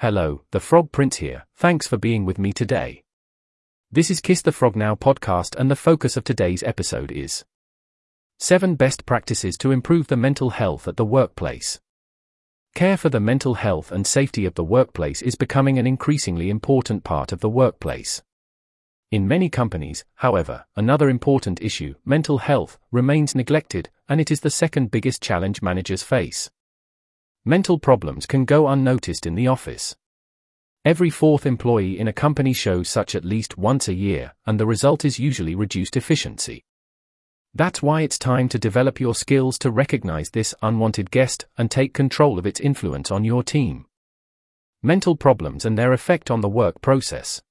Hello, the Frog Prince here. Thanks for being with me today. This is Kiss the Frog Now podcast, and the focus of today's episode is 7 Best Practices to Improve the Mental Health at the Workplace. Care for the mental health and safety of the workplace is becoming an increasingly important part of the workplace. In many companies, however, another important issue, mental health, remains neglected, and it is the second biggest challenge managers face. Mental problems can go unnoticed in the office. Every fourth employee in a company shows such at least once a year, and the result is usually reduced efficiency. That's why it's time to develop your skills to recognize this unwanted guest and take control of its influence on your team. Mental problems and their effect on the work process.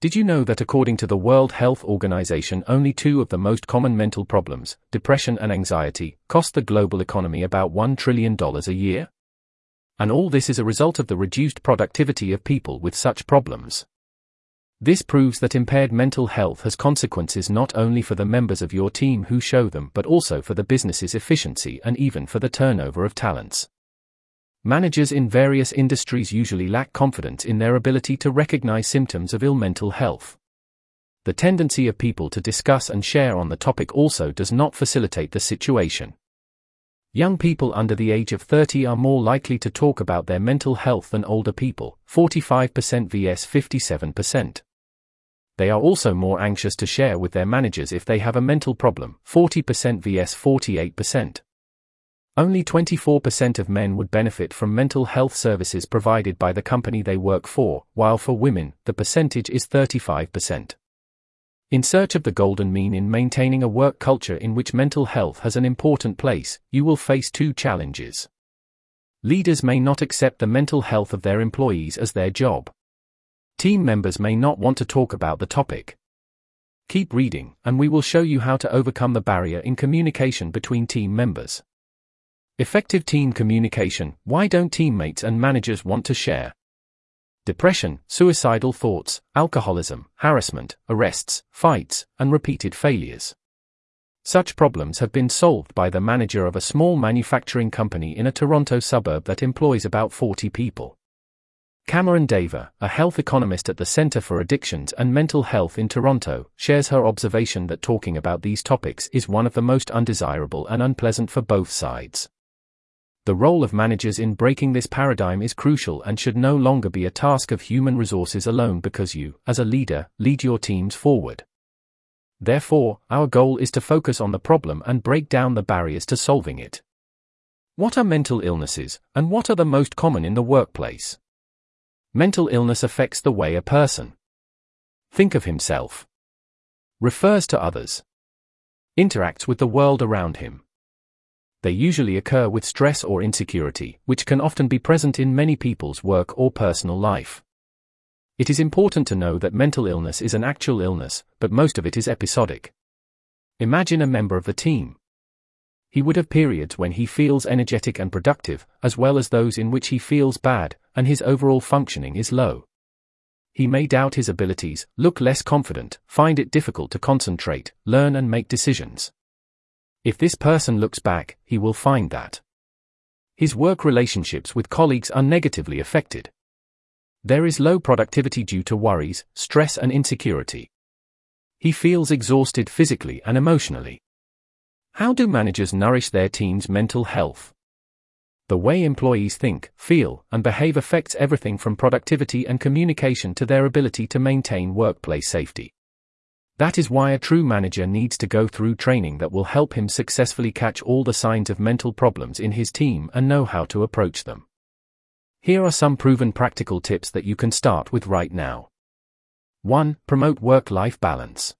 Did you know that according to the World Health Organization, only two of the most common mental problems, depression and anxiety, cost the global economy about $1 trillion a year? And all this is a result of the reduced productivity of people with such problems. This proves that impaired mental health has consequences not only for the members of your team who show them but also for the business's efficiency and even for the turnover of talents. Managers in various industries usually lack confidence in their ability to recognize symptoms of ill mental health. The tendency of people to discuss and share on the topic also does not facilitate the situation. Young people under the age of 30 are more likely to talk about their mental health than older people, 45% vs 57%. They are also more anxious to share with their managers if they have a mental problem, 40% vs 48%. Only 24% of men would benefit from mental health services provided by the company they work for, while for women, the percentage is 35%. In search of the golden mean in maintaining a work culture in which mental health has an important place, you will face two challenges. Leaders may not accept the mental health of their employees as their job. Team members may not want to talk about the topic. Keep reading, and we will show you how to overcome the barrier in communication between team members. Effective team communication Why don't teammates and managers want to share? Depression, suicidal thoughts, alcoholism, harassment, arrests, fights, and repeated failures. Such problems have been solved by the manager of a small manufacturing company in a Toronto suburb that employs about 40 people. Carolyn Dewa, a health economist at the Centre for Addictions and Mental Health in Toronto, shares her observation that talking about these topics is one of the most undesirable and unpleasant for both sides. The role of managers in breaking this paradigm is crucial and should no longer be a task of human resources alone because you, as a leader, lead your teams forward. Therefore, our goal is to focus on the problem and break down the barriers to solving it. What are mental illnesses, and what are the most common in the workplace? Mental illness affects the way a person think of himself, refers to others, interacts with the world around him they usually occur with stress or insecurity, which can often be present in many people's work or personal life. It is important to know that mental illness is an actual illness, but most of it is episodic. Imagine a member of the team. He would have periods when he feels energetic and productive, as well as those in which he feels bad, and his overall functioning is low. He may doubt his abilities, look less confident, find it difficult to concentrate, learn and make decisions. If this person looks back, he will find that his work relationships with colleagues are negatively affected. There is low productivity due to worries, stress, and insecurity. He feels exhausted physically and emotionally. How do managers nourish their team's mental health? The way employees think, feel, and behave affects everything from productivity and communication to their ability to maintain workplace safety. That is why a true manager needs to go through training that will help him successfully catch all the signs of mental problems in his team and know how to approach them. Here are some proven practical tips that you can start with right now. 1. Promote work life balance.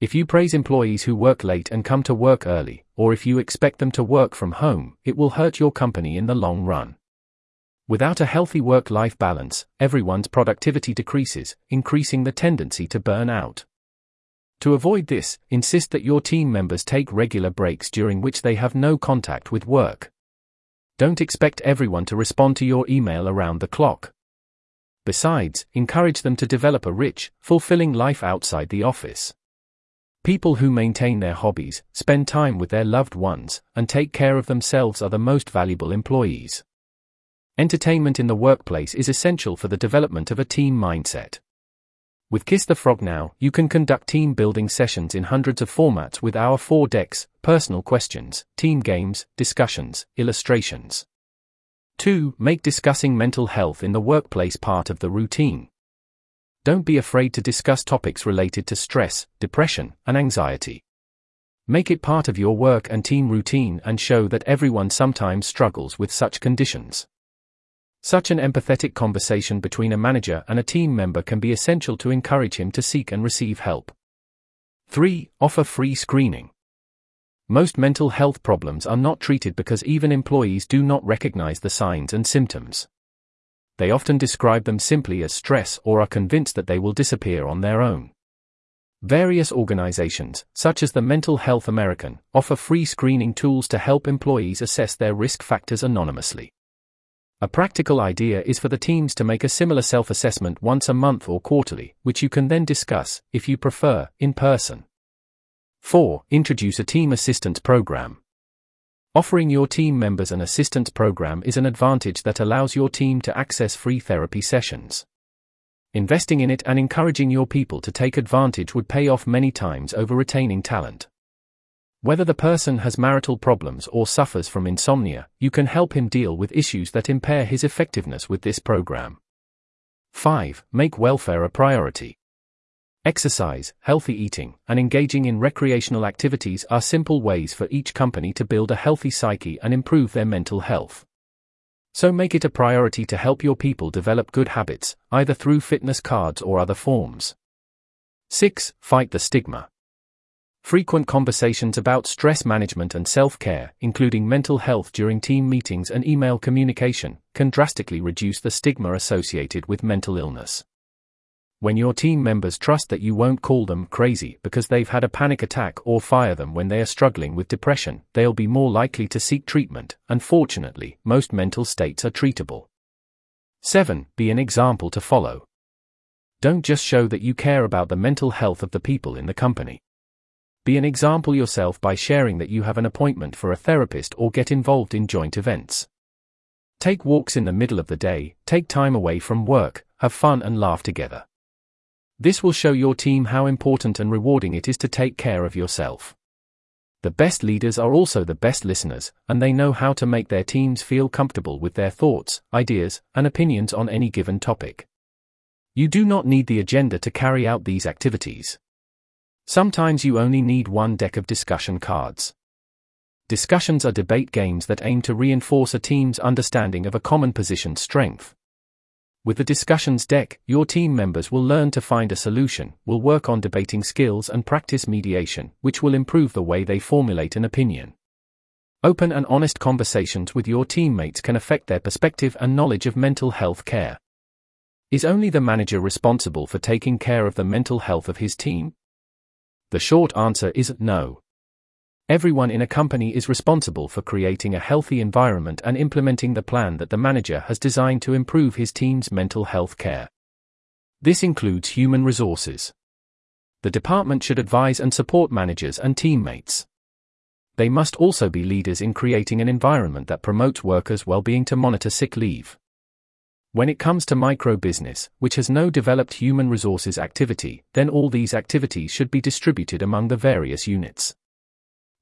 If you praise employees who work late and come to work early, or if you expect them to work from home, it will hurt your company in the long run. Without a healthy work life balance, everyone's productivity decreases, increasing the tendency to burn out. To avoid this, insist that your team members take regular breaks during which they have no contact with work. Don't expect everyone to respond to your email around the clock. Besides, encourage them to develop a rich, fulfilling life outside the office. People who maintain their hobbies, spend time with their loved ones, and take care of themselves are the most valuable employees. Entertainment in the workplace is essential for the development of a team mindset. With Kiss the Frog Now, you can conduct team building sessions in hundreds of formats with our four decks personal questions, team games, discussions, illustrations. 2. Make discussing mental health in the workplace part of the routine. Don't be afraid to discuss topics related to stress, depression, and anxiety. Make it part of your work and team routine and show that everyone sometimes struggles with such conditions. Such an empathetic conversation between a manager and a team member can be essential to encourage him to seek and receive help. 3. Offer free screening. Most mental health problems are not treated because even employees do not recognize the signs and symptoms. They often describe them simply as stress or are convinced that they will disappear on their own. Various organizations, such as the Mental Health America, offer free screening tools to help employees assess their risk factors anonymously. A practical idea is for the teams to make a similar self assessment once a month or quarterly, which you can then discuss, if you prefer, in person. 4. Introduce a team assistance program. Offering your team members an assistance program is an advantage that allows your team to access free therapy sessions. Investing in it and encouraging your people to take advantage would pay off many times over retaining talent. Whether the person has marital problems or suffers from insomnia, you can help him deal with issues that impair his effectiveness with this program. 5. Make welfare a priority. Exercise, healthy eating, and engaging in recreational activities are simple ways for each company to build a healthy psyche and improve their mental health. So make it a priority to help your people develop good habits, either through fitness cards or other forms. 6. Fight the stigma. Frequent conversations about stress management and self care, including mental health during team meetings and email communication, can drastically reduce the stigma associated with mental illness. When your team members trust that you won't call them crazy because they've had a panic attack or fire them when they are struggling with depression, they'll be more likely to seek treatment. Unfortunately, most mental states are treatable. 7. Be an example to follow. Don't just show that you care about the mental health of the people in the company. Be an example yourself by sharing that you have an appointment for a therapist or get involved in joint events. Take walks in the middle of the day, take time away from work, have fun and laugh together. This will show your team how important and rewarding it is to take care of yourself. The best leaders are also the best listeners, and they know how to make their teams feel comfortable with their thoughts, ideas, and opinions on any given topic. You do not need the agenda to carry out these activities. Sometimes you only need one deck of discussion cards. Discussions are debate games that aim to reinforce a team's understanding of a common position strength. With the discussions deck, your team members will learn to find a solution, will work on debating skills and practice mediation, which will improve the way they formulate an opinion. Open and honest conversations with your teammates can affect their perspective and knowledge of mental health care. Is only the manager responsible for taking care of the mental health of his team? The short answer is no. Everyone in a company is responsible for creating a healthy environment and implementing the plan that the manager has designed to improve his team's mental health care. This includes human resources. The department should advise and support managers and teammates. They must also be leaders in creating an environment that promotes workers' well-being to monitor sick leave. When it comes to micro business, which has no developed human resources activity, then all these activities should be distributed among the various units.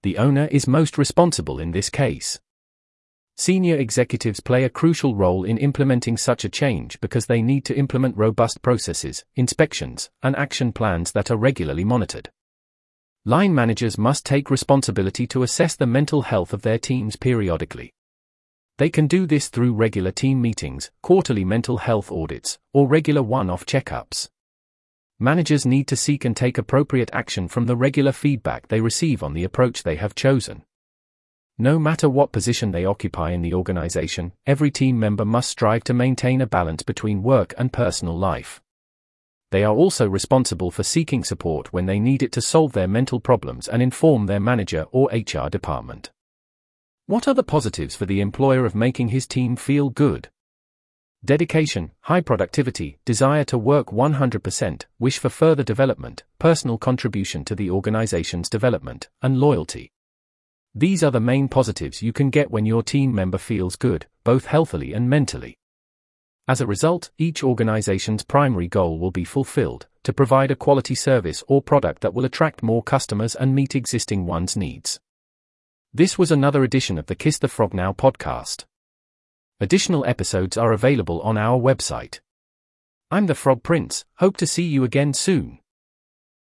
The owner is most responsible in this case. Senior executives play a crucial role in implementing such a change because they need to implement robust processes, inspections, and action plans that are regularly monitored. Line managers must take responsibility to assess the mental health of their teams periodically. They can do this through regular team meetings, quarterly mental health audits, or regular one off checkups. Managers need to seek and take appropriate action from the regular feedback they receive on the approach they have chosen. No matter what position they occupy in the organization, every team member must strive to maintain a balance between work and personal life. They are also responsible for seeking support when they need it to solve their mental problems and inform their manager or HR department. What are the positives for the employer of making his team feel good? Dedication, high productivity, desire to work 100%, wish for further development, personal contribution to the organization's development, and loyalty. These are the main positives you can get when your team member feels good, both healthily and mentally. As a result, each organization's primary goal will be fulfilled to provide a quality service or product that will attract more customers and meet existing ones' needs. This was another edition of the Kiss the Frog Now podcast. Additional episodes are available on our website. I'm the Frog Prince, hope to see you again soon.